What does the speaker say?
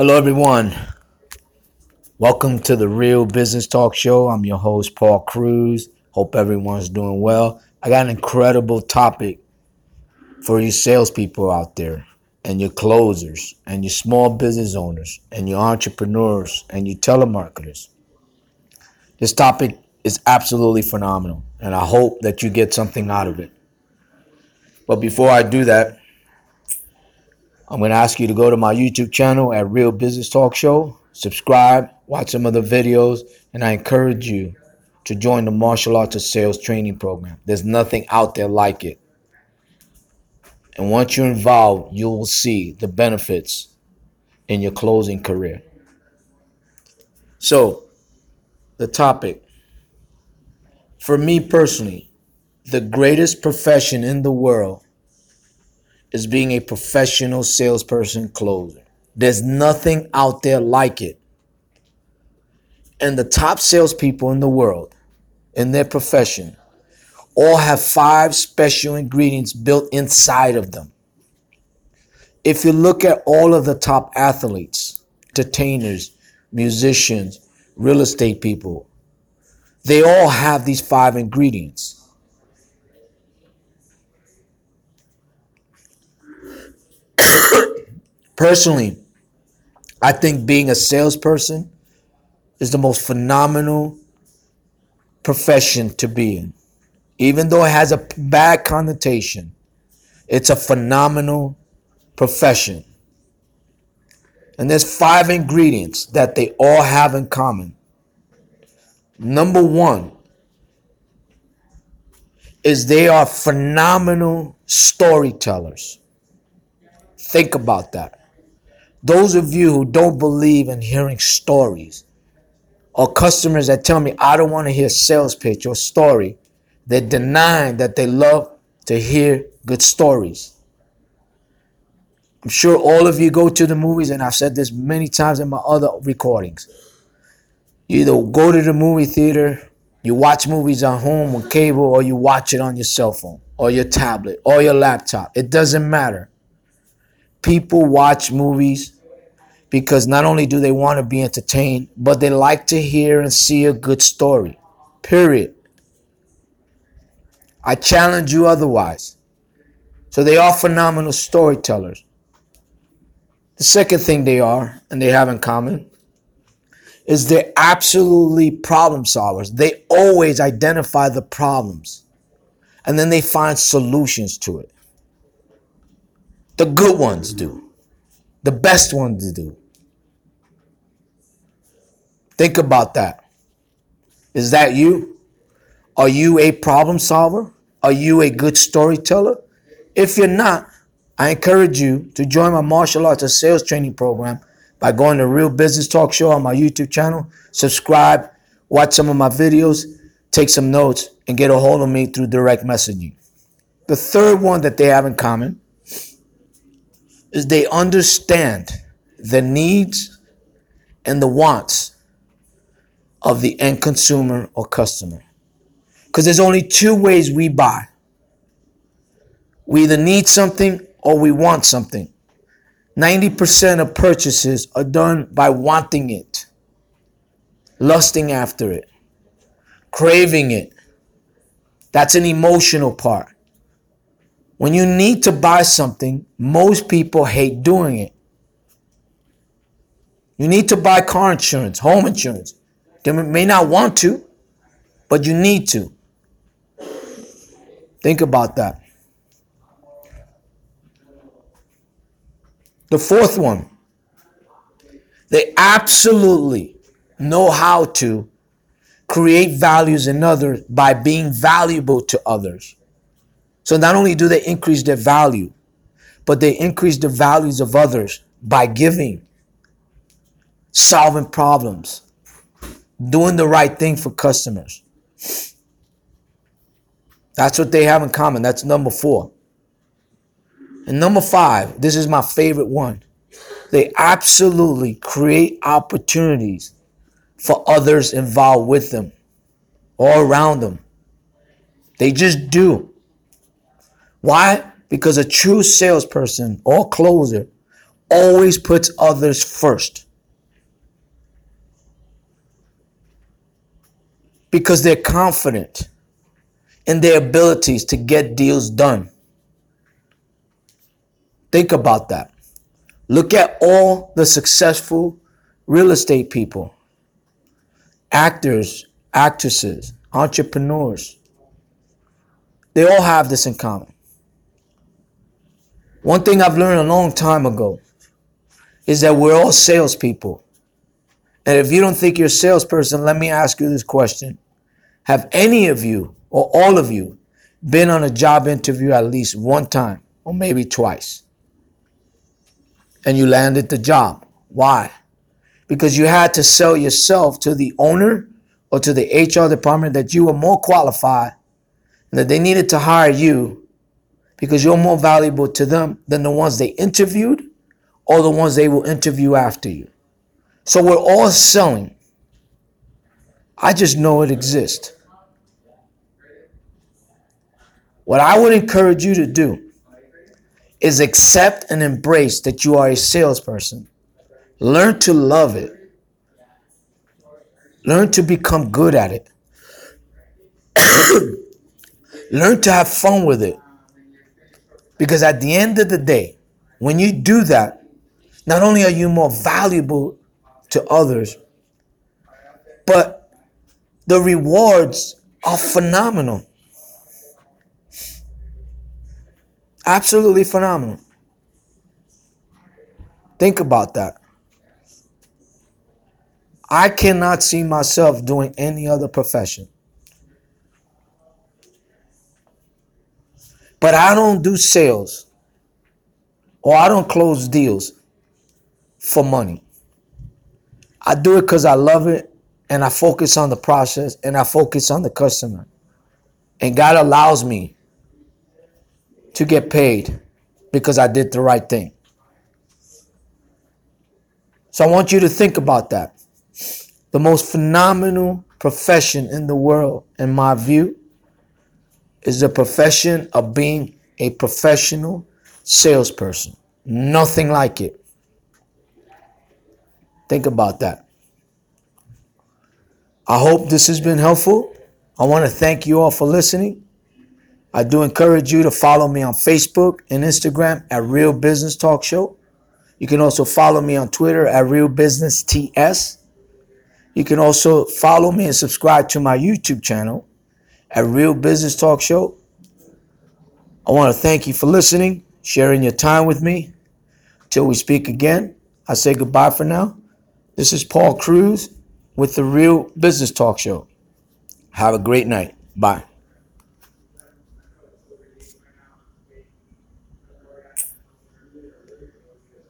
Hello, everyone. Welcome to the Real Business Talk Show. I'm your host, Paul Cruz. Hope everyone's doing well. I got an incredible topic for you salespeople out there, and your closers, and your small business owners, and your entrepreneurs, and your telemarketers. This topic is absolutely phenomenal, and I hope that you get something out of it. But before I do that, I'm going to ask you to go to my YouTube channel at Real Business Talk Show, subscribe, watch some of the videos, and I encourage you to join the Martial Arts of Sales training program. There's nothing out there like it. And once you're involved, you will see the benefits in your closing career. So, the topic for me personally, the greatest profession in the world is being a professional salesperson closer. There's nothing out there like it. And the top salespeople in the world, in their profession, all have five special ingredients built inside of them. If you look at all of the top athletes, entertainers, musicians, real estate people, they all have these five ingredients. Personally, I think being a salesperson is the most phenomenal profession to be in. Even though it has a bad connotation, it's a phenomenal profession. And there's five ingredients that they all have in common. Number one is they are phenomenal storytellers. Think about that. Those of you who don't believe in hearing stories, or customers that tell me I don't want to hear sales pitch or story, they're denying that they love to hear good stories. I'm sure all of you go to the movies, and I've said this many times in my other recordings. You either go to the movie theater, you watch movies at home on cable, or you watch it on your cell phone, or your tablet, or your laptop. It doesn't matter people watch movies because not only do they want to be entertained, but they like to hear and see a good story. Period. I challenge you otherwise. So they are phenomenal storytellers. The second thing they are, and they have in common, is they're absolutely problem solvers. They always identify the problems and then they find solutions to it. The good ones do. The best ones do. Think about that. Is that you? Are you a problem solver? Are you a good storyteller? If you're not, I encourage you to join my martial arts and sales training program by going to Real Business Talk Show on my YouTube channel, subscribe, watch some of my videos, take some notes, and get a hold of me through direct messaging. The third one that they have in common is they understand the needs and the wants of the end consumer or customer. Because there's only two ways we buy we either need something or we want something. 90% of purchases are done by wanting it, lusting after it, craving it. That's an emotional part. When you need to buy something, most people hate doing it. You need to buy car insurance, home insurance. They may not want to, but you need to. Think about that. The fourth one, they absolutely know how to create values in others by being valuable to others. So not only do they increase their value, but they increase the values of others by giving, solving problems, doing the right thing for customers. That's what they have in common. That's number four. And number five, this is my favorite one. They absolutely create opportunities for others involved with them, all around them. They just do. Why? Because a true salesperson or closer always puts others first. Because they're confident in their abilities to get deals done. Think about that. Look at all the successful real estate people, actors, actresses, entrepreneurs. They all have this in common. One thing I've learned a long time ago is that we're all salespeople. And if you don't think you're a salesperson, let me ask you this question. Have any of you or all of you been on a job interview at least one time or maybe twice? And you landed the job. Why? Because you had to sell yourself to the owner or to the HR department that you were more qualified and that they needed to hire you because you're more valuable to them than the ones they interviewed or the ones they will interview after you. So we're all selling. I just know it exists. What I would encourage you to do is accept and embrace that you are a salesperson. Learn to love it. Learn to become good at it. Learn to have fun with it. Because at the end of the day, when you do that, not only are you more valuable to others, but the rewards are phenomenal. Absolutely phenomenal. Think about that. I cannot see myself doing any other profession. But I don't do sales or I don't close deals for money. I do it because I love it and I focus on the process and I focus on the customer. And God allows me to get paid because I did the right thing. So I want you to think about that. The most phenomenal profession in the world, in my view, is the profession of being a professional salesperson. Nothing like it. Think about that. I hope this has been helpful. I want to thank you all for listening. I do encourage you to follow me on Facebook and Instagram at Real Business Talk Show. You can also follow me on Twitter at Real Business TS. You can also follow me and subscribe to my YouTube channel at Real Business Talk Show. I want to thank you for listening, sharing your time with me. Till we speak again, I say goodbye for now. This is Paul Cruz with the Real Business Talk Show. Have a great night. Bye.